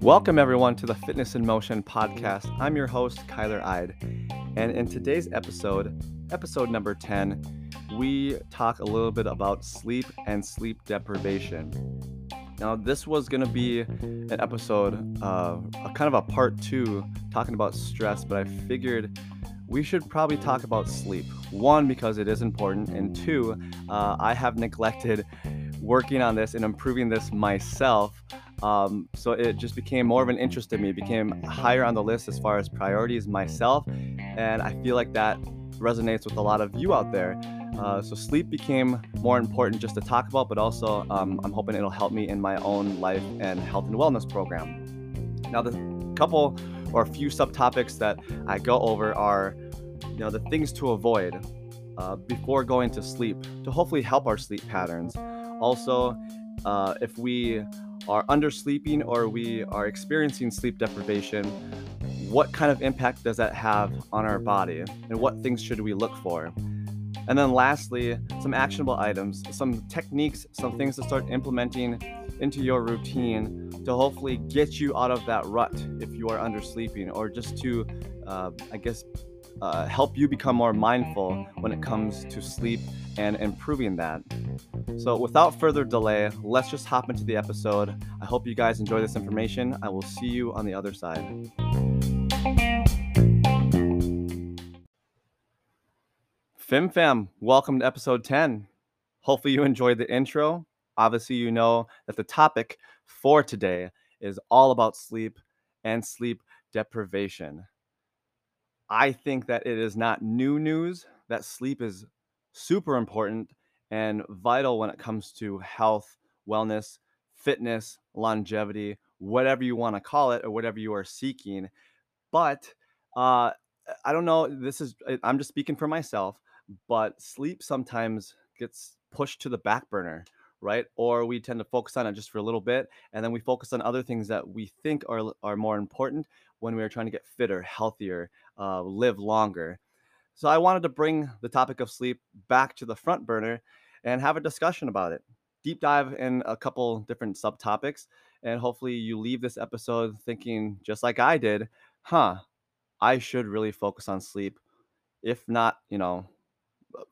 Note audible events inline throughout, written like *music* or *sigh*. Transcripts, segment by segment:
Welcome, everyone, to the Fitness in Motion podcast. I'm your host, Kyler Ide. And in today's episode, episode number 10, we talk a little bit about sleep and sleep deprivation. Now, this was going to be an episode, uh, a kind of a part two, talking about stress, but I figured we should probably talk about sleep. One, because it is important, and two, uh, I have neglected working on this and improving this myself. Um, so it just became more of an interest to me, it became higher on the list as far as priorities myself. And I feel like that resonates with a lot of you out there. Uh, so sleep became more important just to talk about, but also um, I'm hoping it'll help me in my own life and health and wellness program. Now, the couple or a few subtopics that I go over are, you know, the things to avoid uh, before going to sleep to hopefully help our sleep patterns. Also, uh, if we are undersleeping or we are experiencing sleep deprivation, what kind of impact does that have on our body and what things should we look for? And then lastly, some actionable items, some techniques, some things to start implementing into your routine to hopefully get you out of that rut if you are undersleeping or just to, uh, I guess, uh, help you become more mindful when it comes to sleep and improving that. So, without further delay, let's just hop into the episode. I hope you guys enjoy this information. I will see you on the other side. FimFam, welcome to episode 10. Hopefully, you enjoyed the intro. Obviously, you know that the topic for today is all about sleep and sleep deprivation. I think that it is not new news that sleep is super important and vital when it comes to health, wellness, fitness, longevity, whatever you want to call it or whatever you are seeking. But uh, I don't know. This is, I'm just speaking for myself but sleep sometimes gets pushed to the back burner right or we tend to focus on it just for a little bit and then we focus on other things that we think are, are more important when we are trying to get fitter healthier uh, live longer so i wanted to bring the topic of sleep back to the front burner and have a discussion about it deep dive in a couple different subtopics and hopefully you leave this episode thinking just like i did huh i should really focus on sleep if not you know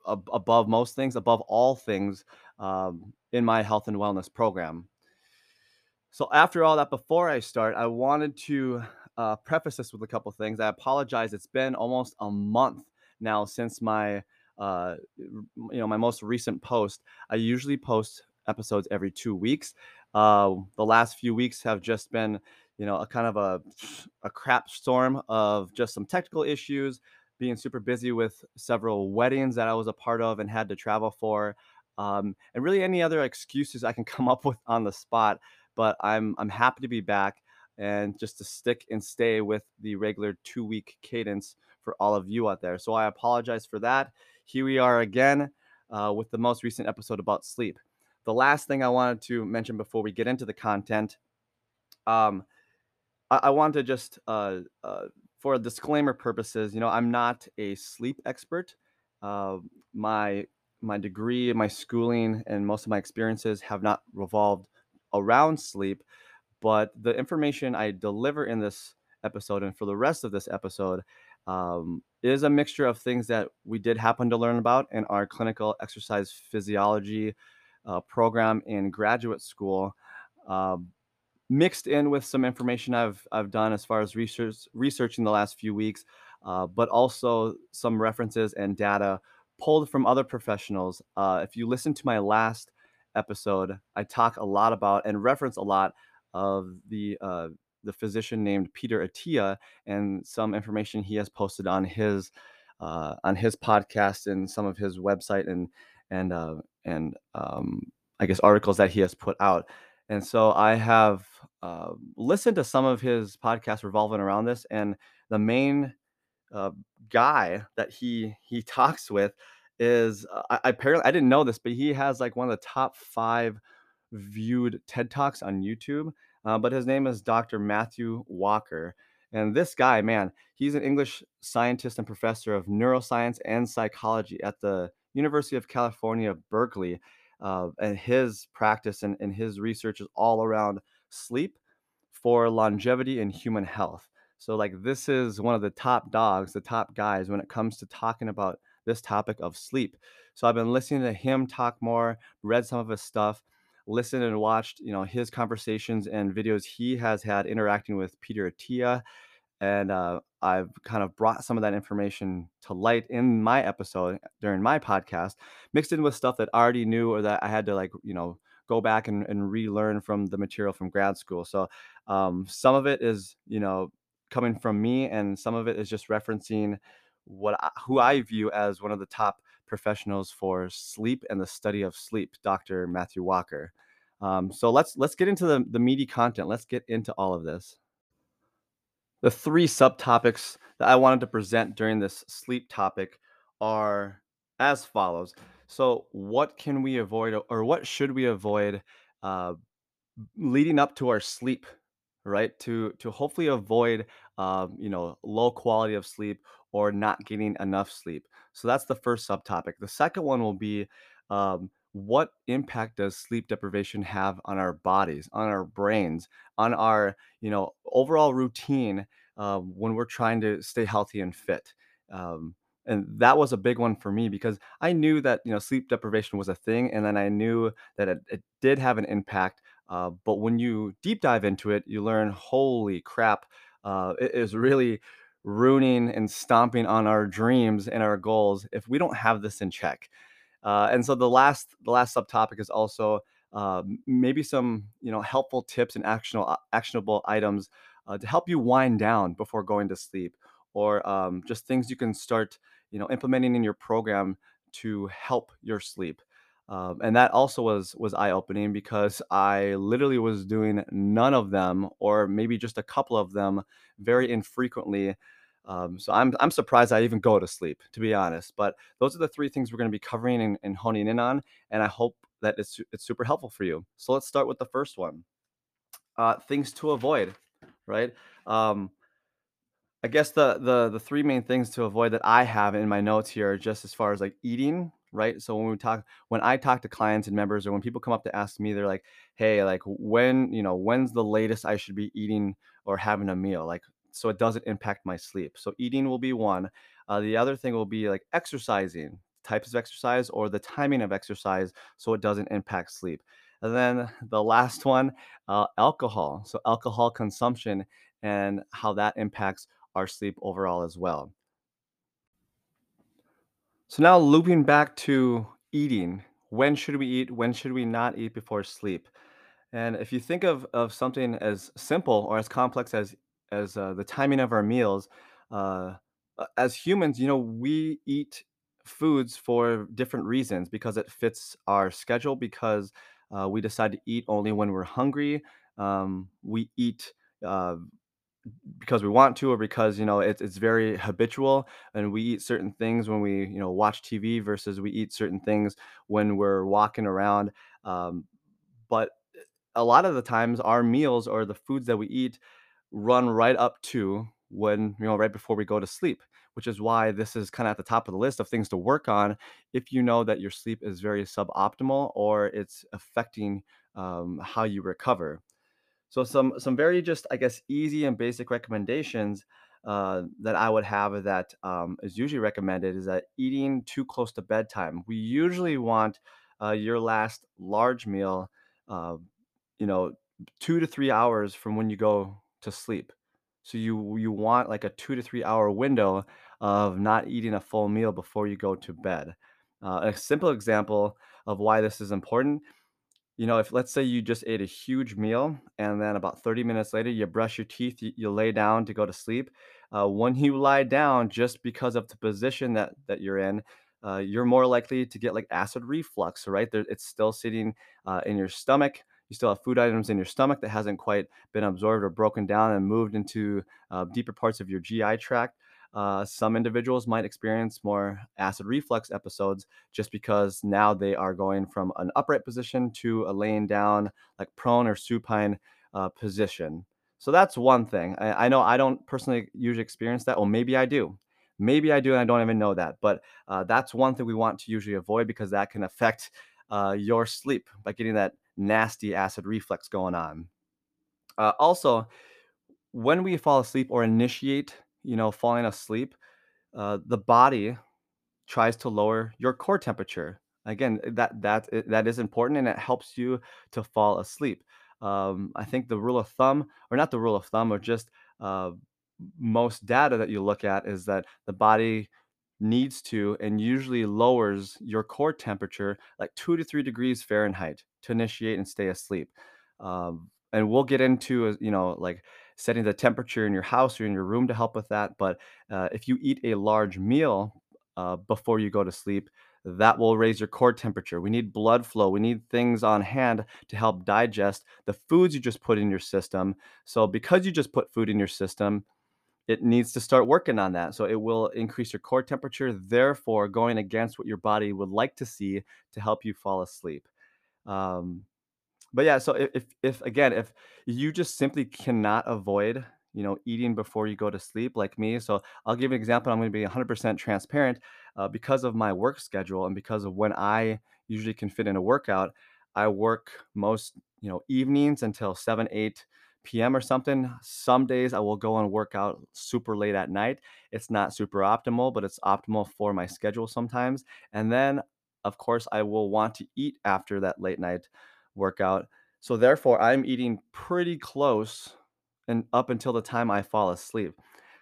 ab- above most things, above all things um, in my health and wellness program. So, after all that, before I start, I wanted to uh, preface this with a couple things. I apologize. It's been almost a month now since my uh, you know my most recent post. I usually post episodes every two weeks. Uh, the last few weeks have just been you know a kind of a a crap storm of just some technical issues being super busy with several weddings that I was a part of and had to travel for, um, and really any other excuses I can *laughs* come up with on the spot. But I'm I'm happy to be back and just to stick and stay with the regular two week cadence for all of you out there. So I apologize for that. Here we are again uh, with the most recent episode about sleep. The last thing I wanted to mention before we get into the content, um, I, I want to just uh, uh, for disclaimer purposes, you know, I'm not a sleep expert. Uh, my my degree, my schooling, and most of my experiences have not revolved around sleep. But the information I deliver in this episode and for the rest of this episode um, is a mixture of things that we did happen to learn about in our clinical exercise physiology uh, program in graduate school. Uh, mixed in with some information I've I've done as far as research researching the last few weeks, uh, but also some references and data pulled from other professionals. Uh, if you listen to my last episode, I talk a lot about and reference a lot of the uh, the physician named Peter Attia and some information he has posted on his uh, on his podcast and some of his website and and uh, and um, I guess articles that he has put out. And so I have uh, listened to some of his podcasts revolving around this, and the main uh, guy that he he talks with is uh, I, apparently I didn't know this, but he has like one of the top five viewed TED talks on YouTube. Uh, but his name is Dr. Matthew Walker. And this guy, man, he's an English scientist and professor of neuroscience and psychology at the University of California, Berkeley. uh, and his practice and, and his research is all around sleep for longevity and human health. So, like, this is one of the top dogs, the top guys when it comes to talking about this topic of sleep. So, I've been listening to him talk more, read some of his stuff, listened and watched, you know, his conversations and videos he has had interacting with Peter Attia and uh, I've kind of brought some of that information to light in my episode during my podcast, mixed in with stuff that I already knew or that I had to like, you know, go back and, and relearn from the material from grad school. So um, some of it is, you know, coming from me, and some of it is just referencing what I, who I view as one of the top professionals for sleep and the study of sleep, Dr. Matthew Walker. Um, so let's let's get into the, the meaty content. Let's get into all of this. The three subtopics that I wanted to present during this sleep topic are as follows. So, what can we avoid, or what should we avoid uh, leading up to our sleep, right? To to hopefully avoid, um, you know, low quality of sleep or not getting enough sleep. So that's the first subtopic. The second one will be um, what impact does sleep deprivation have on our bodies, on our brains, on our you know overall routine uh, when we're trying to stay healthy and fit. Um, and that was a big one for me because I knew that you know sleep deprivation was a thing, and then I knew that it, it did have an impact. Uh, but when you deep dive into it, you learn, holy crap, uh, it is really ruining and stomping on our dreams and our goals if we don't have this in check. Uh, and so the last the last subtopic is also uh, maybe some you know helpful tips and actionable actionable items uh, to help you wind down before going to sleep, or um, just things you can start you know implementing in your program to help your sleep. Um, and that also was was eye opening because I literally was doing none of them, or maybe just a couple of them, very infrequently um, so I'm I'm surprised I even go to sleep, to be honest. But those are the three things we're going to be covering and, and honing in on, and I hope that it's it's super helpful for you. So let's start with the first one. Uh, things to avoid, right? Um, I guess the the the three main things to avoid that I have in my notes here, just as far as like eating, right? So when we talk, when I talk to clients and members, or when people come up to ask me, they're like, "Hey, like when you know when's the latest I should be eating or having a meal? Like so it doesn't impact my sleep. So eating will be one. Uh, the other thing will be like exercising, types of exercise or the timing of exercise, so it doesn't impact sleep. And then *laughs* the last one, uh, alcohol. So alcohol consumption and how that impacts our sleep overall as well. So now looping back to eating. When should we eat? When should we not eat before sleep? And if you think of of something as simple or as complex as as uh, the timing of our meals, uh, uh, as humans, you know, we eat foods for different reasons because it fits our schedule. Because uh, we decide to eat only when we're hungry. Um, we eat. Uh, because we want to or because you know it's, it's very habitual and we eat certain things when we you know watch tv versus we eat certain things when we're walking around um, but a lot of the times our meals or the foods that we eat run right up to when you know right before we go to sleep which is why this is kind of at the top of the list of things to work on if you know that your sleep is very suboptimal or it's affecting um, how you recover so some some very just I guess easy and basic recommendations uh, that I would have that um, is usually recommended is that eating too close to bedtime. We usually want uh, your last large meal, uh, you know, two to three hours from when you go to sleep. So you you want like a two to three hour window of not eating a full meal before you go to bed. Uh, a simple example of why this is important you know, if let's say you just ate a huge meal and then about 30 minutes later you brush your teeth, you, you lay down to go to sleep. Uh, when you lie down, just because of the position that that you're in, uh, you're more likely to get like acid reflux, right? There, it's still sitting uh, in your stomach. You still have food items in your stomach that hasn't quite been absorbed or broken down and moved into uh, deeper parts of your GI tract. Uh, some individuals might experience more acid reflux episodes just because now they are going from an upright position to a laying down, like prone or supine uh, position. So that's one thing. I, I, know I don't personally usually experience that. Well, maybe I do. Maybe I do, and I don't even know that. But uh, that's one thing we want to usually avoid because that can affect uh, your sleep by getting that nasty acid reflux going on. Uh, also, when we fall asleep or initiate, you know, falling asleep, uh, the body tries to lower your core temperature. Again, that that that is important and it helps you to fall asleep. Um, I think the rule of thumb, or not the rule of thumb, or just uh, most data that you look at is that the body needs to and usually lowers your core temperature like two to three degrees Fahrenheit to initiate and stay asleep. Um, and we'll get into, uh, you know, like setting the temperature in your house or in your room to help with that. But uh, if you eat a large meal uh, before you go to sleep, that will raise your core temperature. We need blood flow. We need things on hand to help digest the foods you just put in your system. So, because you just put food in your system, it needs to start working on that. So it will increase your core temperature, therefore going against what your body would like to see to help you fall asleep. Um, but yeah, so if, if if again, if you just simply cannot avoid, you know, eating before you go to sleep, like me. So I'll give an example. I'm going to be 100% transparent uh, because of my work schedule and because of when I usually can fit in a workout. I work most, you know, evenings until 7, 8 p.m. or something. Some days I will go and work out super late at night. It's not super optimal, but it's optimal for my schedule sometimes. And then, of course, I will want to eat after that late night workout so therefore, I'm eating pretty close and up until the time I fall asleep.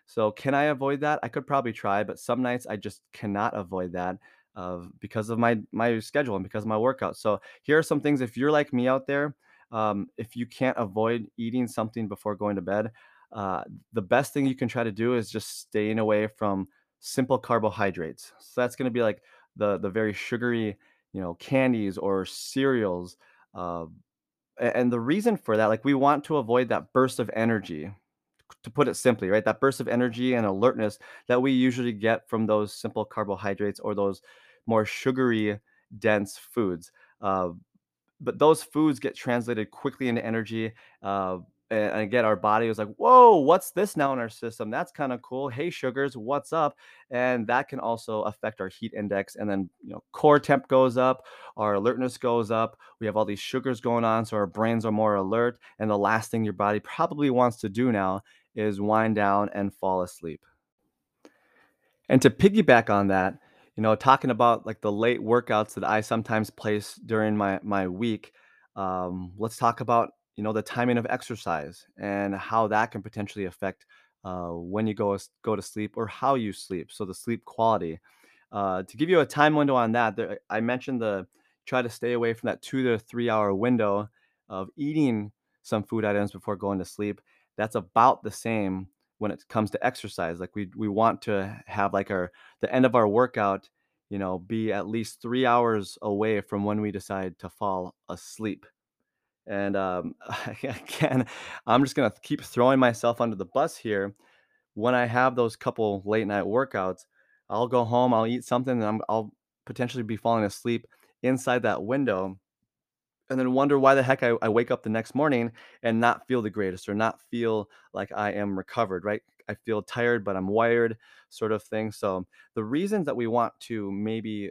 So can I avoid that? I could probably try, but some nights I just cannot avoid that uh, because of my my schedule and because of my workout. So here are some things. If you're like me out there, um, if you can't avoid eating something before going to bed, uh, the best thing you can try to do is just staying away from simple carbohydrates. So that's going to be like the the very sugary, you know, candies or cereals. Uh, and the reason for that, like we want to avoid that burst of energy, to put it simply, right? That burst of energy and alertness that we usually get from those simple carbohydrates or those more sugary dense foods. Uh, but those foods get translated quickly into energy. Uh, and again, our body was like, "Whoa, what's this now in our system? That's kind of cool. Hey, sugars, what's up?" And that can also affect our heat index. And then, you know, core temp goes up, our alertness goes up. We have all these sugars going on, so our brains are more alert. And the last thing your body probably wants to do now is wind down and fall asleep. And to piggyback on that, you know, talking about like the late workouts that I sometimes place during my my week, um, let's talk about you know the timing of exercise and how that can potentially affect uh, when you go go to sleep or how you sleep. So the sleep quality. Uh, to give you a time window on that, there, I mentioned the try to stay away from that two to three hour window of eating some food items before going to sleep. That's about the same when it comes to exercise. Like we we want to have like our the end of our workout, you know, be at least three hours away from when we decide to fall asleep. And um, *laughs* again, I'm just gonna keep throwing myself under the bus here. When I have those couple late night workouts, I'll go home, I'll eat something, and I'm, I'll potentially be falling asleep inside that window and then wonder why the heck I, I wake up the next morning and not feel the greatest or not feel like I am recovered, right? I feel tired, but I'm wired, sort of thing. So the reasons that we want to maybe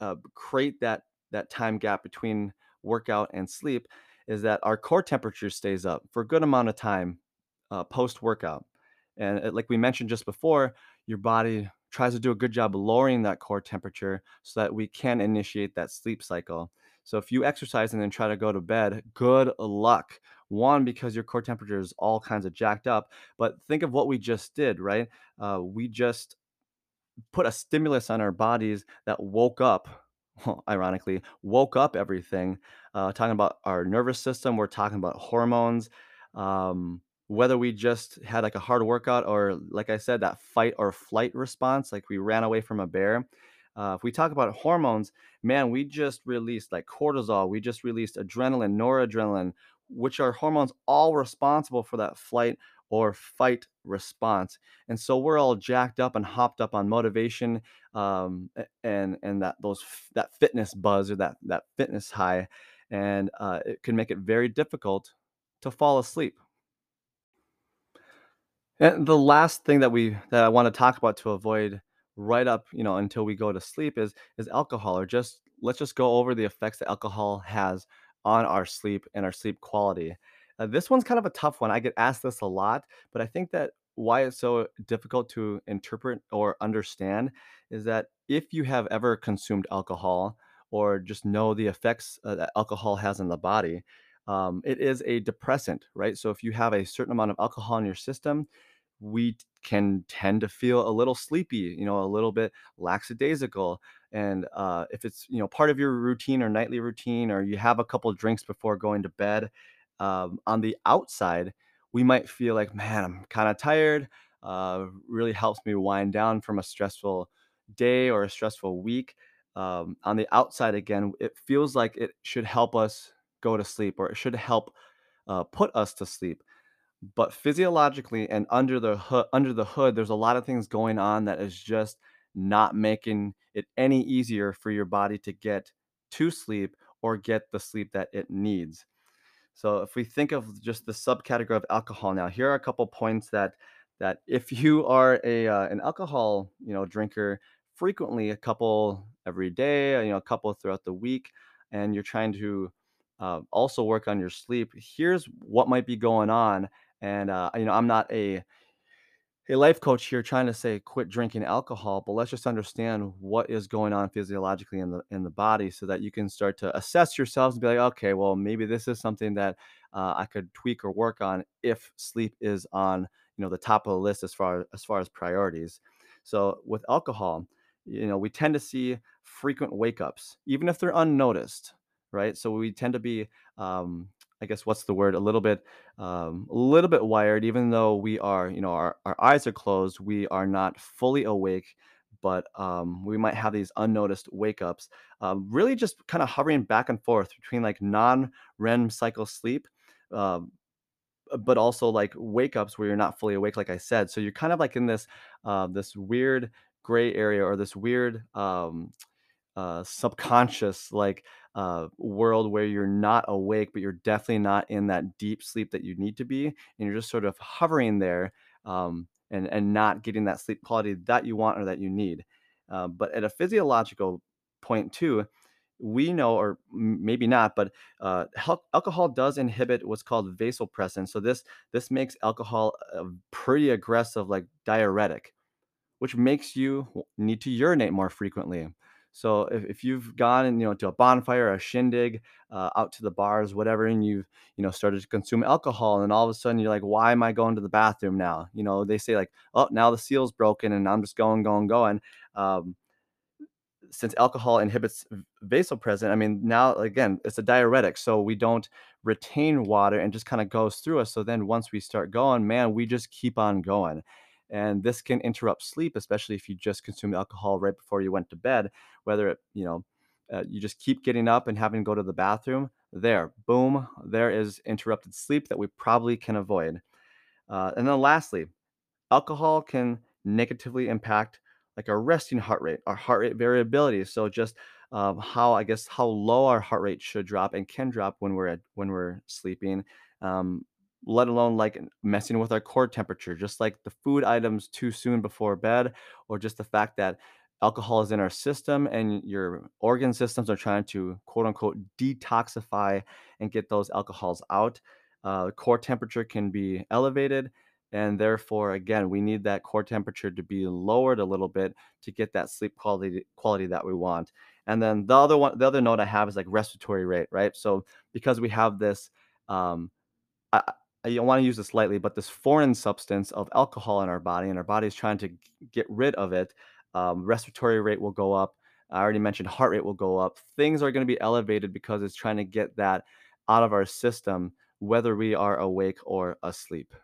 uh, create that that time gap between workout and sleep is that our core temperature stays up for a good amount of time uh, post workout. And it, like we mentioned just before, your body tries to do a good job lowering that core temperature so that we can initiate that sleep cycle. So if you exercise and then try to go to bed, good luck. One, because your core temperature is all kinds of jacked up. But think of what we just did, right? Uh, we just put a stimulus on our bodies that woke up, *laughs* ironically, woke up everything. Uh, talking about our nervous system, we're talking about hormones. Um, whether we just had like a hard workout or, like I said, that fight or flight response, like we ran away from a bear. Uh, if we talk about hormones, man, we just released like cortisol, we just released adrenaline, noradrenaline, which are hormones all responsible for that flight or fight response and so we're all jacked up and hopped up on motivation um, and and that those that fitness buzz or that that fitness high and uh, it can make it very difficult to fall asleep and the last thing that we that i want to talk about to avoid right up, you know, until we go to sleep is is alcohol or just let's just go over the effects that alcohol has on our sleep and our sleep quality. Uh, this one's kind of a tough one. I get asked this a lot, but I think that why it's so difficult to interpret or understand is that if you have ever consumed alcohol or just know the effects uh, that alcohol has on the body, um, it is a depressant, right? So if you have a certain amount of alcohol in your system, we can tend to feel a little sleepy, you know, a little bit lackadaisical. And uh, if it's, you know, part of your routine or nightly routine, or you have a couple drinks before going to bed, um, on the outside, we might feel like, man, I'm kind of tired. Uh, really helps me wind down from a stressful day or a stressful week. Um, on the outside, again, it feels like it should help us go to sleep or it should help uh, put us to sleep but physiologically and under the under the hood there's a lot of things going on that is just not making it any easier for your body to get to sleep or get the sleep that it needs so if we think of just the subcategory of alcohol now here are a couple points that that if you are a uh, an alcohol you know drinker frequently a couple every day you know a couple throughout the week and you're trying to uh, also work on your sleep here's what might be going on. And, uh, you know, I'm not a a life coach here trying to say quit drinking alcohol, but let's just understand what is going on physiologically in the in the body so that you can start to assess yourselves and be like, okay, well, maybe this is something that uh, I could tweak or work on if sleep is on, you know, the top of the list as far as far as priorities. So with alcohol, you know, we tend to see frequent wake ups, even if they're unnoticed, right? So we tend to be um, I guess what's the word? A little bit, um, a little bit wired, even though we are, you know, our, our eyes are closed, we are not fully awake, but um, we might have these unnoticed wake ups, um, really just kind of hovering back and forth between like non REM cycle sleep, um, but also like wake ups where you're not fully awake, like I said. So you're kind of like in this, uh, this weird gray area or this weird, um, uh, subconscious like uh, world where you're not awake, but you're definitely not in that deep sleep that you need to be, and you're just sort of hovering there um, and and not getting that sleep quality that you want or that you need. Uh, but at a physiological point too, we know, or maybe not, but uh, alcohol does inhibit what's called vasopressin. So this this makes alcohol a pretty aggressive, like diuretic which makes you need to urinate more frequently. So if, if you've gone and you know to a bonfire, a shindig, uh, out to the bars, whatever, and you've you know started to consume alcohol, and all of a sudden you're like, why am I going to the bathroom now? You know they say like, oh now the seal's broken, and I'm just going, going, going. Um, since alcohol inhibits vasopressin, I mean, now again, it's a diuretic, so we don't retain water and just kind of goes through us. So then once we start going, man, we just keep on going. And this can interrupt sleep, especially if you just consume alcohol right before you went to bed, whether it, you know, uh, you just keep getting up and having to go to the bathroom. There, boom, there is interrupted sleep that we probably can avoid. Uh, and then lastly, alcohol can negatively impact like our resting heart rate, our heart rate variability. So just um, how I guess how low our heart rate should drop and can drop when we're at, when we're sleeping. Um, let alone like messing with our core temperature, just like the food items too soon before bed, or just the fact that alcohol is in our system and your organ systems are trying to quote unquote detoxify and get those alcohols out. Uh, core temperature can be elevated and therefore again we need that core temperature to be lowered a little bit to get that sleep quality quality that we want and then the other one the other note i have is like respiratory rate right so because we have this um i don't want to use this lightly but this foreign substance of alcohol in our body and our body is trying to get rid of it um, respiratory rate will go up i already mentioned heart rate will go up things are going to be elevated because it's trying to get that out of our system whether we are awake or asleep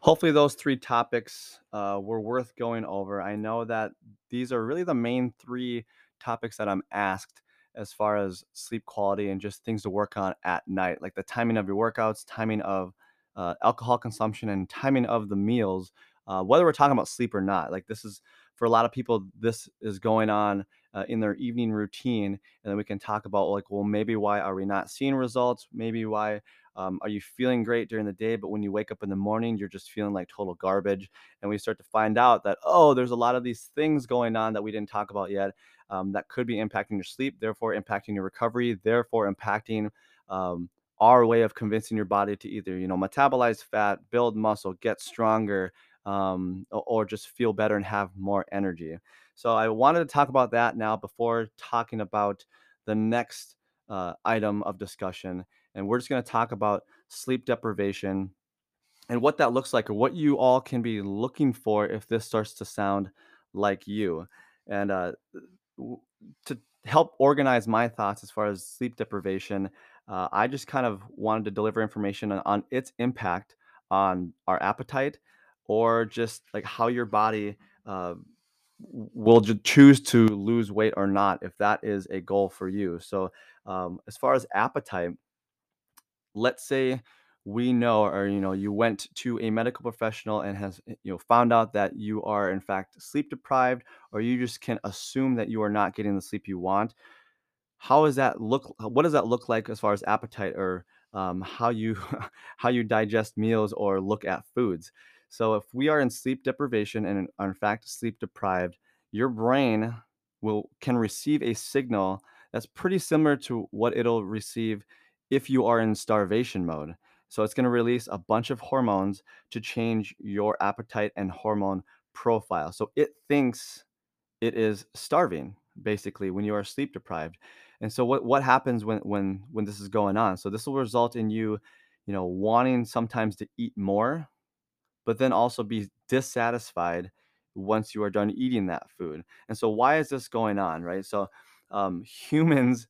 Hopefully, those three topics uh, were worth going over. I know that these are really the main three topics that I'm asked as far as sleep quality and just things to work on at night, like the timing of your workouts, timing of uh, alcohol consumption, and timing of the meals, uh, whether we're talking about sleep or not. Like, this is for a lot of people, this is going on uh, in their evening routine and then we can talk about like well maybe why are we not seeing results maybe why um, are you feeling great during the day but when you wake up in the morning you're just feeling like total garbage and we start to find out that oh there's a lot of these things going on that we didn't talk about yet um, that could be impacting your sleep therefore impacting your recovery therefore impacting um, our way of convincing your body to either you know metabolize fat build muscle get stronger um, or, just feel better and have more energy. So i wanted to talk about that now before talking about the next uh, item of discussion and we're just going to talk about sleep deprivation and what that looks like or what you all can be looking for if this starts to sound like you. And uh, to help organize my thoughts as far as sleep deprivation uh, i just kind of wanted to deliver information on, on its impact on our appetite or just like how your body uh, will choose to lose weight or not if that is a goal for you. So um, as far as appetite let's say we know or you know you went to a medical professional and has eh, you know found out that you are in fact sleep deprived or you just can assume that you are not getting the sleep you want how does that look what does that look like as far as appetite or um, how you *laughs* how you digest meals or look at foods? So if we are in sleep deprivation and are in fact sleep deprived your brain will can receive a signal that's pretty similar to what it'll receive if you are in starvation mode so it's going to release a bunch of hormones to change your appetite and hormone profile. So it thinks it is starving basically when you are sleep deprived. And so what what happens when when when this is going on? So this will result in you you know wanting sometimes to eat more but then also be dissatisfied once you are done eating that food. And so why is this going on right? So um, *laughs* humans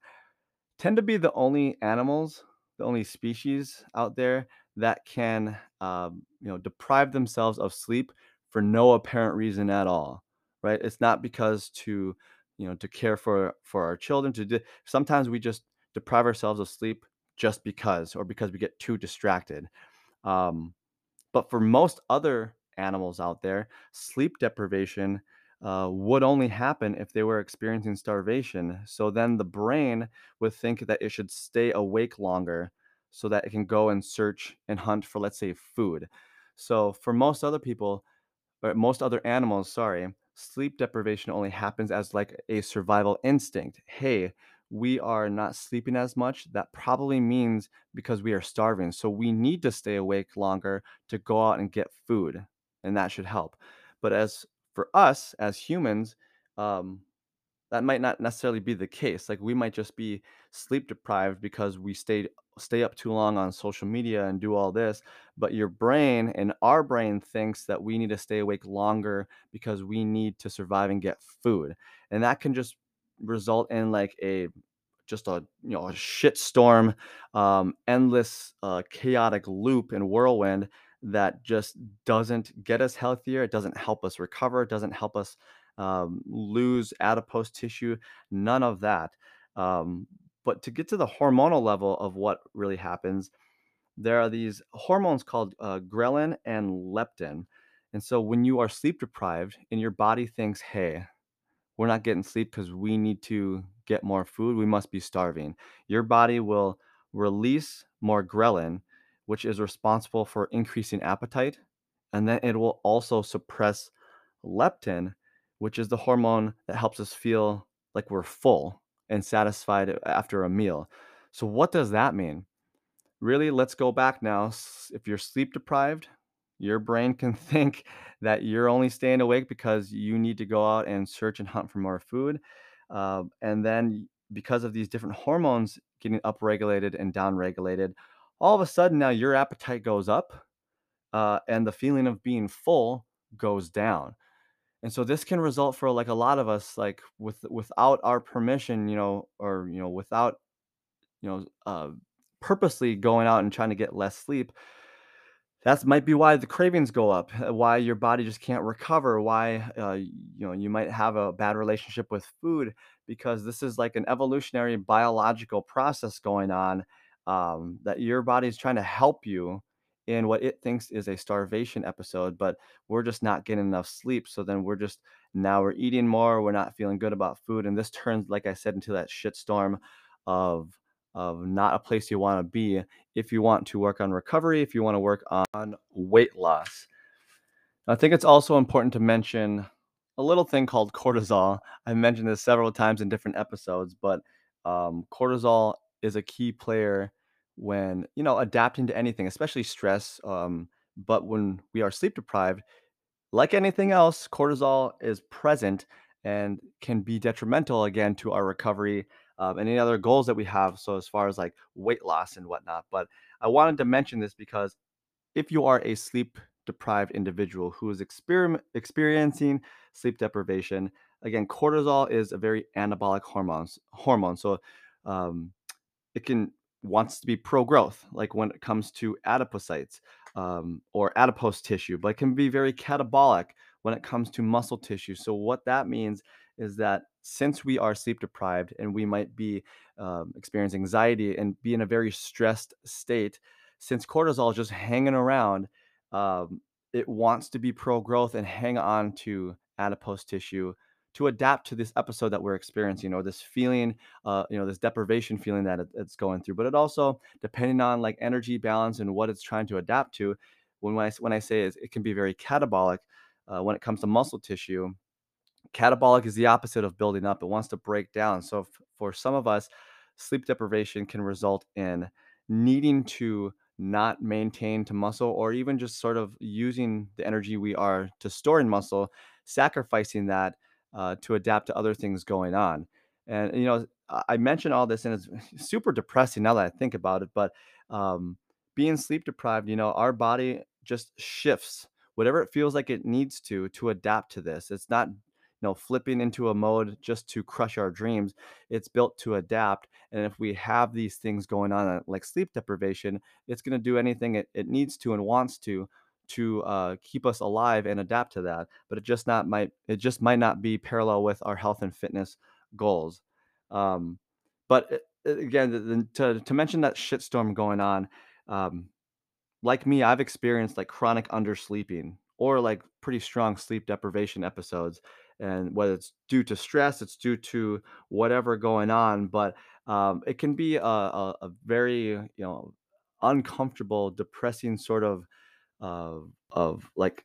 tend to be the only animals, the only species out there that can, um, you know, deprive themselves of sleep for no apparent reason at all, right? It's not because to, you know, to care for for our children. To do, sometimes we just deprive ourselves of sleep just because, or because we get too distracted. Um, but for most other animals out there, sleep deprivation uh, would only happen if they were experiencing starvation. So then the brain would think that it should stay awake longer so that it can go and search and hunt for, let's say, food. So for most other people, or most other animals, sorry, sleep deprivation only happens as like a survival instinct. Hey, we are not sleeping as much. That probably means because we are starving. So we need to stay awake longer to go out and get food, and that should help. But as for us as humans, um, that might not necessarily be the case. Like we might just be sleep deprived because we stayed stay up too long on social media and do all this, but your brain and our brain thinks that we need to stay awake longer because we need to survive and get food. And that can just result in like a just a you know a shit storm, um, endless uh, chaotic loop and whirlwind that just doesn't get us healthier. It doesn't help us recover. It doesn't help us um, lose adipose tissue. None of that. Um, but to get to the hormonal level of what really happens, there are these hormones called uh, ghrelin and leptin. And so when you are sleep deprived and your body thinks, hey, we're not getting sleep because we need to get more food. We must be starving. Your body will release more ghrelin, which is responsible for increasing appetite. And then it will also suppress leptin, which is the hormone that helps us feel like we're full and satisfied after a meal. So, what does that mean? Really, let's go back now. If you're sleep deprived, your brain can *laughs* think that you're only staying awake because you need to go out and search and hunt for more food. Uh, and then, because of these different hormones getting upregulated and downregulated, all of a sudden now your appetite goes up uh, and the feeling of being full goes down. And so this can result for like a lot of us, like with without our permission, you know, or you know, without you know, uh, purposely going out and trying to get less sleep, that might be why the cravings go up, uh, why your body just can't recover, why uh, you know you might have a bad relationship with food because this is like an evolutionary biological process going on um, that your body is trying to help you in what it thinks is a starvation episode, but we're just not getting enough sleep. So then we're just now we're eating more we're not feeling good about food and this turns like i said into that shitstorm of of not a place you want to be if you want to work on recovery if you want to work on weight loss i think it's also important to mention a little thing called cortisol i mentioned this several times in different episodes but um, cortisol is a key player when you know adapting to anything especially stress um, but when we are sleep deprived like anything else, cortisol is present and can be detrimental again to our recovery um, and any other goals that we have. So, as far as like weight loss and whatnot. But I wanted to mention this because if you are a sleep deprived individual who is exper- experiencing sleep deprivation, again, cortisol is a very anabolic hormone. Hormone, so um, it can wants to be pro growth, like when it comes to adipocytes um, or adipose tissue, but it can be very catabolic when it comes to muscle tissue. So, what that means is that since we are sleep deprived and we might be um, experiencing anxiety and be in a very stressed state, since cortisol is just hanging around, um, it wants to be pro growth and hang on to adipose tissue to adapt to this episode that we're experiencing or this feeling uh, you know this deprivation feeling that it, it's going through but it also depending on like energy balance and what it's trying to adapt to when, when i when i say it, it can be very catabolic uh, when it comes to muscle tissue catabolic is the opposite of building up. It wants to break down. So f- for some of us sleep deprivation can result in needing to not maintain to muscle or even just sort of using the energy we are to store in muscle sacrificing that uh, to adapt to other things going on. And you know, I mentioned all this, and it's *laughs* super depressing now that I think about it. But um, being sleep deprived, you know, our body just shifts whatever it feels like it needs to to adapt to this. It's not you know flipping into a mode just to crush our dreams it's built to adapt and if we have these things going on uh, like sleep deprivation it's going to do anything it, it needs to and wants to to uh, keep us alive and adapt to that. But it just not might it just might not be parallel with our health and fitness goals. Um, but it, it- again, the, the- to to mention that shitstorm going on, um, like me, I've experienced like chronic undersleeping or like pretty strong sleep deprivation episodes. And whether it's due to stress, it's due to whatever going on, but um, it can be a, a, a very you know uncomfortable, depressing sort of of of like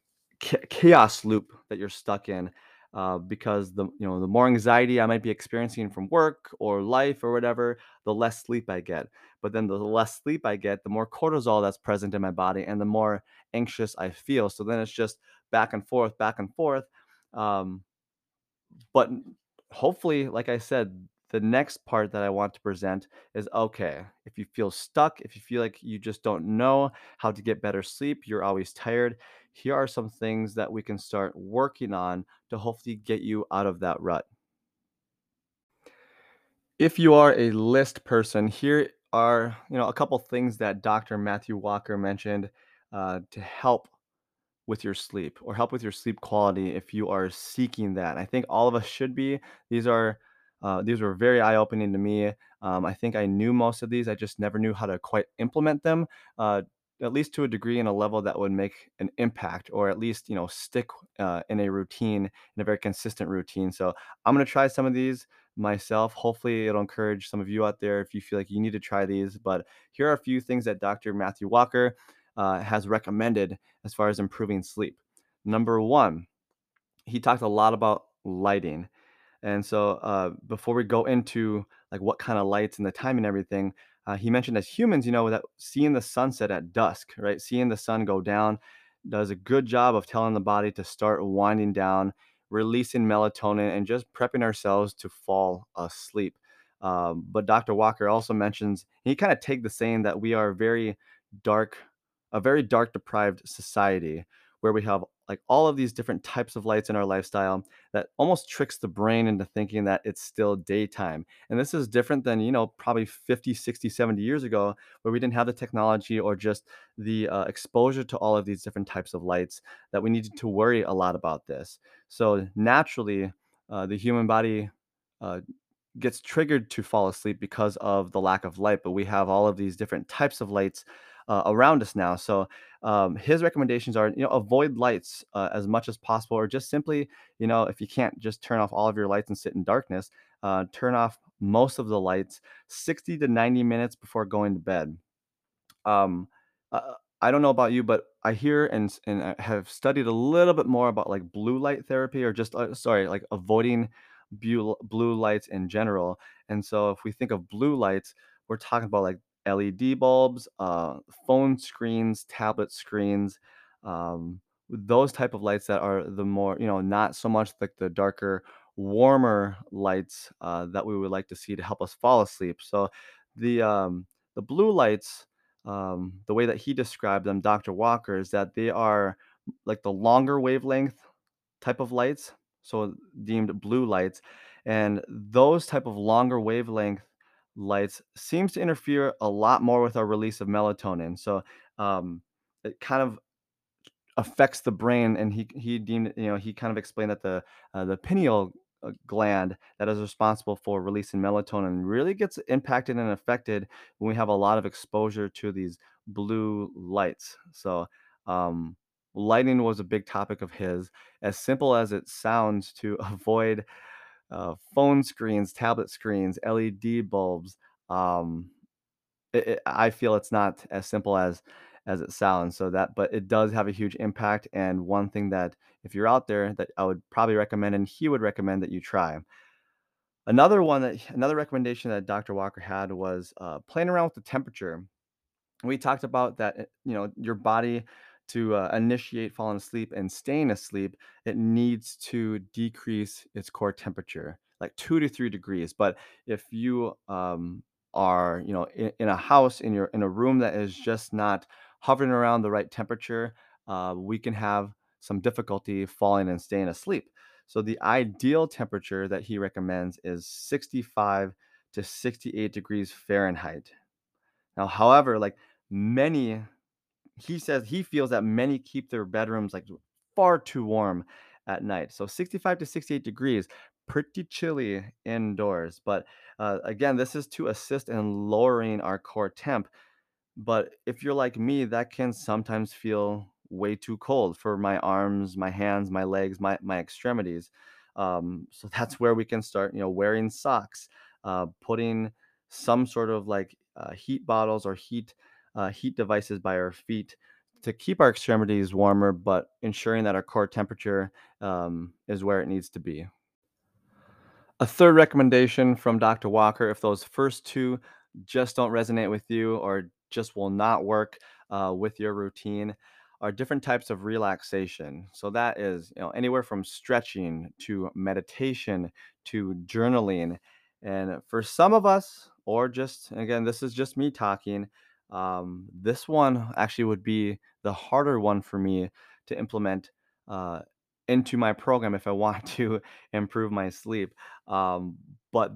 chaos loop that you're stuck in uh, because the you know the more anxiety I might be experiencing from work or life or whatever, the less sleep I get. But then the less sleep I get, the more cortisol that's present in my body, and the more anxious I feel. So then it's just back and forth, back and forth. Um, but hopefully, like I said, the next part that I want to present is okay, if you feel stuck, if you feel like you just don't know how to get better sleep, you're always tired, here are some things that we can start working on to hopefully get you out of that rut. If you are a list person, here are you know a couple things that Dr. Matthew Walker mentioned uh, to help with your sleep or help with your sleep quality if you are seeking that. I think all of us should be. These are uh, these were very eye opening to me. Um, I think I knew most of these. I just never knew how to quite implement them, uh, at least to a degree and a level that would make an impact, or at least you know stick uh, in a routine, in a very consistent routine. So I'm gonna try some of these myself. Hopefully, it'll encourage some of you out there if you feel like you need to try these. But here are a few things that Dr. Matthew Walker uh, has recommended as far as improving sleep. Number one, he talked a lot about lighting. And so uh, before we go into like what kind of lights and the time and everything, uh, he mentioned as humans, you know, that seeing the sunset at dusk, right? Seeing the sun go down does a good job of telling the body to start winding down, releasing melatonin, and just prepping ourselves to fall asleep. Um, but Dr. Walker also mentions he kind of take the saying that we are very dark, a very dark deprived society where we have like all of these different types of lights in our lifestyle that almost tricks the brain into thinking that it's still daytime. And this is different than, you know, probably 50, 60, 70 years ago where we didn't have the technology or just the uh, exposure to all of these different types of lights that we needed to worry a lot about this. So naturally, uh, the human body uh, gets triggered to fall asleep because of the lack of light, but we have all of these different types of lights uh, around us now. So um, his recommendations are, you know, avoid lights uh, as much as possible, or just simply, you know, if you can't just turn off all of your lights and sit in darkness, uh, turn off most of the lights 60 to 90 minutes before going to bed. Um, uh, I don't know about you, but I hear and and I have studied a little bit more about like blue light therapy, or just uh, sorry, like avoiding blue blue lights in general. And so, if we think of blue lights, we're talking about like LED bulbs, uh, phone screens, tablet screens, um, those type of lights that are the more you know, not so much like the darker, warmer lights uh, that we would like to see to help us fall asleep. So the um, the blue lights um, the way that he described them, Dr. Walker, is that they are like the longer wavelength type of lights, so deemed blue lights, and those type of longer wavelength lights seems to interfere a lot more with our release of melatonin. So um, it kind of affects the brain, and he he deemed you know he kind of explained that the uh, the pineal uh, gland that is responsible for releasing melatonin really gets impacted and affected when we have a lot of exposure to these blue lights. So um, lighting was a big topic of his. As simple as it sounds, to *laughs* avoid uh, phone screens, tablet screens, LED bulbs. Um, it, it, I feel it's not as simple as as it sounds. So that, but it does have a huge impact. And one thing that if you're out there, that I would probably recommend, and he would recommend that you try. Another one that another recommendation that Dr. Walker had was uh, playing around with the temperature we talked about that uh, you know your body to uh, initiate falling asleep and staying asleep it needs to decrease its core temperature like two to three degrees. But if you um, are you know in, in a house in your in a room that is just not hovering around the right temperature uh, we can have some difficulty falling and staying asleep. So the ideal temperature that he recommends is 65 to 68 degrees fahrenheit. Now, however, like many, he says he feels that many keep their bedrooms like far too warm at night. So 65 to 68 degrees, pretty chilly indoors. But uh, again, this is to assist in lowering our core temp. But if you're like me, that can sometimes feel way too cold for my arms, my hands, my legs, my my extremities. Um, so that's where we can start, you know, wearing socks, uh, putting some sort of like uh, heat bottles or heat uh, heat devices by our feet to keep our extremities warmer, but ensuring that our core temperature um, is where it needs to be. A third recommendation from Dr. Walker, if those first two just don't resonate with you or just will not work uh, with your routine, are different types of relaxation. So that is, you know, anywhere from stretching to meditation to journaling. And for some of us, or just again, this is just me talking, um, this one actually would be the harder one for me to implement uh, into my program if I want *laughs* to improve my sleep. Um, but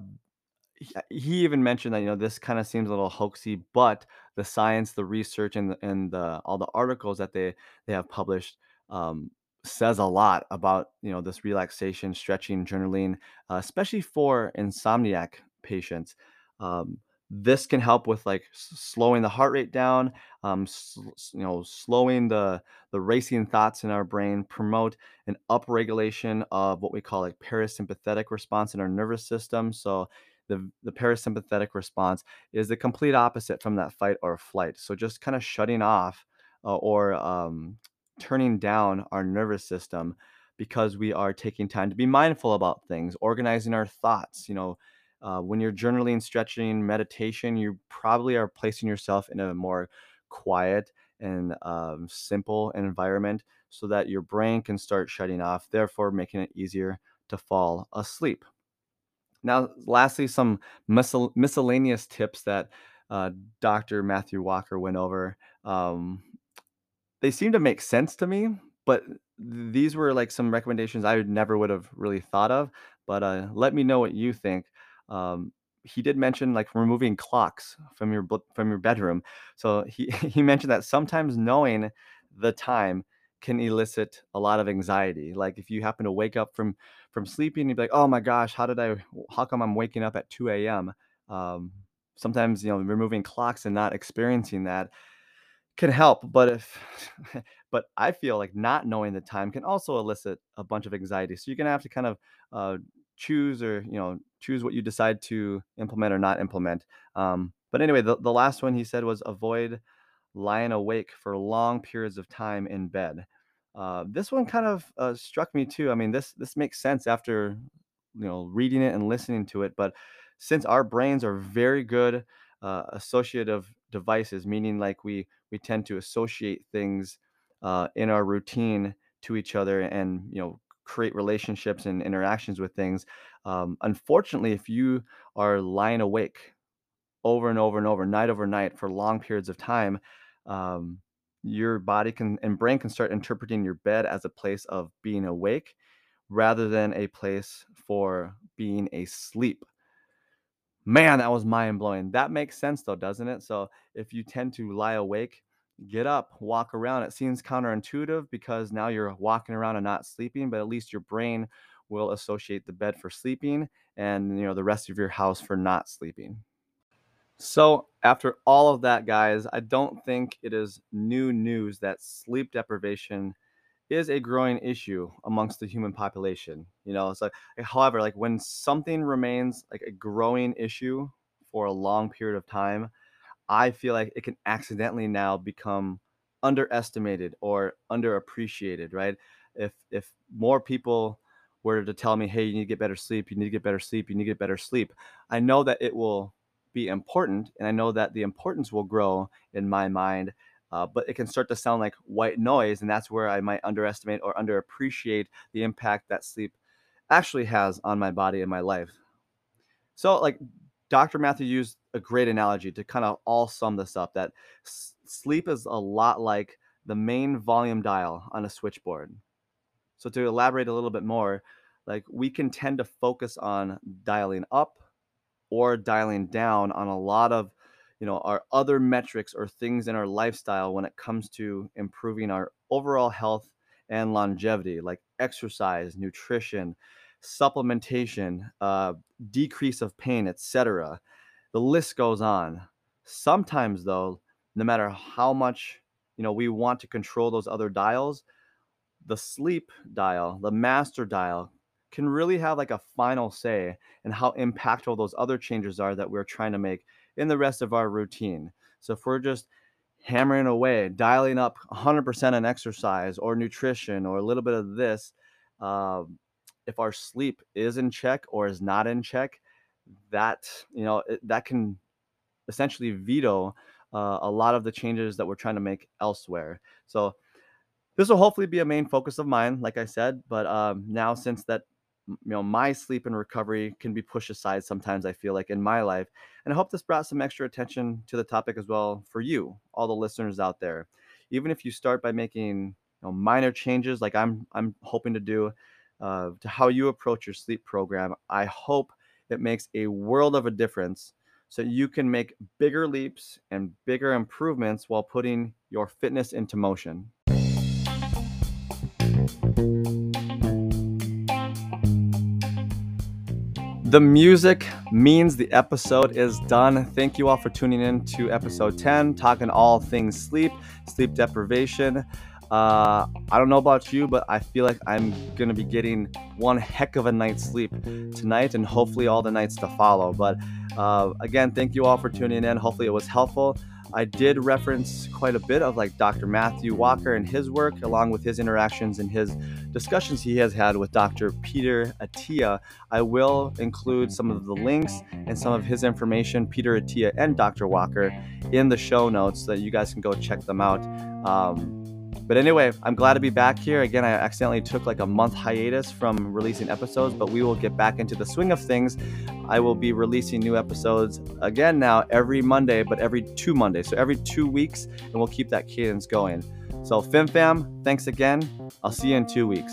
he uh, even mentioned that, you know, this kinda seems a little hoaxy, but the science, the research, and the and the all the articles that they they have published, um, says a lot about, you know, this relaxation, stretching, journaling, uh, especially for insomniac patients. Um, this can help with, like, slowing the heart rate down, um, you know, slowing the the racing thoughts in our brain, promote an upregulation of what we call, like, parasympathetic response in our nervous system, so the the parasympathetic response is the complete opposite from that fight or flight. So just kind of shutting off uh, or um, turning down our nervous system because we are taking time to be mindful about things, organizing our thoughts. You know, uh, when you're journaling, stretching, meditation, you probably are placing yourself in a more quiet and um, simple environment so that your brain can start shutting off, therefore making it easier to fall asleep. Now, lastly, some miscel- miscellaneous tips that uh, Dr. Matthew Walker went over. Um, they seem to make sense to me, but these were like some recommendations I never would have really thought of. But uh, let me know what you think. Um, he did mention like removing clocks from your from your bedroom. So he *laughs* he mentioned that sometimes knowing the time can elicit a lot of anxiety. Like if you happen to wake up from from sleeping, you'd be like, "Oh my gosh, how did I? How come I'm waking up at 2 a.m.?" Um, sometimes you know removing clocks and not experiencing that can help. But if, *laughs* but I feel like not knowing the time can also elicit a bunch of anxiety. So you're gonna have to kind of uh, choose or you know choose what you decide to implement or not implement. Um, but anyway, the, the last one he said was avoid lying awake for long periods of time in bed. Uh, this one kind of uh, struck me too. I mean, this this makes sense after you know reading it and listening to it. But since our brains are very good uh, associative devices, meaning like we we tend to associate things uh, in our routine to each other, and you know create relationships and interactions with things. Um, unfortunately, if you are lying awake over and over and over, night over night for long periods of time, um, your body can and brain can start interpreting your bed as a place of being awake rather than a place for being asleep. Man, that was mind blowing. That makes sense though, doesn't it? So if you tend to lie awake, get up, walk around. It seems counterintuitive because now you're walking around and not sleeping, but at least your brain will associate the bed for sleeping and you know the rest of your house for not sleeping. So, after all of that, guys, I don't think it is new news that sleep deprivation is a growing issue amongst the human population. You know, so eh, however, like when something remains like a growing issue for a long period of time, I feel like it can accidentally now become underestimated or underappreciated, right? If if more people were to tell me, "Hey, you need to get better sleep. You need to get better sleep. You need to get better sleep," I know that it will be important and i know that the importance will grow in my mind uh, but it can start to sound like white noise and that's where i might underestimate or underappreciate the impact that sleep actually has on my body and my life so like dr matthew used a great analogy to kind of all sum this up that s- sleep is a lot like the main volume dial on a switchboard so to elaborate a little bit more like we can tend to focus on dialing up or dialing down on a lot of you know our other metrics or things in our lifestyle when it comes to improving our overall health and longevity like exercise nutrition supplementation uh, decrease of pain etc the list goes on. Sometimes though no matter how much you know we want to control those other dials the sleep dial the master dial can really have like a final say in how impactful those other changes are that we're trying to make in the rest of our routine. So if we're just hammering away, dialing up 100% on exercise or nutrition or a little bit of this, um, if our sleep is in check or is not in check, that you know it, that can essentially veto uh, a lot of the changes that we're trying to make elsewhere. So this will hopefully be a main focus of mine, like I said. But um, now, since that you know my sleep and recovery can be pushed aside sometimes i feel like in my life and i hope this brought some extra attention to the topic as well for you all the listeners out there even if you start by making you know, minor changes like i'm i'm hoping to do uh, to how you approach your sleep program i hope it makes a world of a difference so you can make bigger leaps and bigger improvements while putting your fitness into motion The music means the episode is done. Thank you all for tuning in to episode 10, talking all things sleep, sleep deprivation. Uh, I don't know about you, but I feel like I'm going to be getting one heck of a night's sleep tonight and hopefully all the nights to follow. But uh, again, thank you all for tuning in. Hopefully, it was helpful. I did reference quite a bit of like Dr. Matthew Walker and his work, along with his interactions and his discussions he has had with Dr. Peter Attia. I will include some of the links and some of his information, Peter Attia and Dr. Walker, in the show notes so that you guys can go check them out. Um, but anyway, I'm glad to be back here. Again, I accidentally took like a month hiatus from releasing episodes, but we will get back into the swing of things. I will be releasing new episodes again now every Monday, but every two Mondays. So every two weeks, and we'll keep that cadence going. So, FimFam, thanks again. I'll see you in two weeks.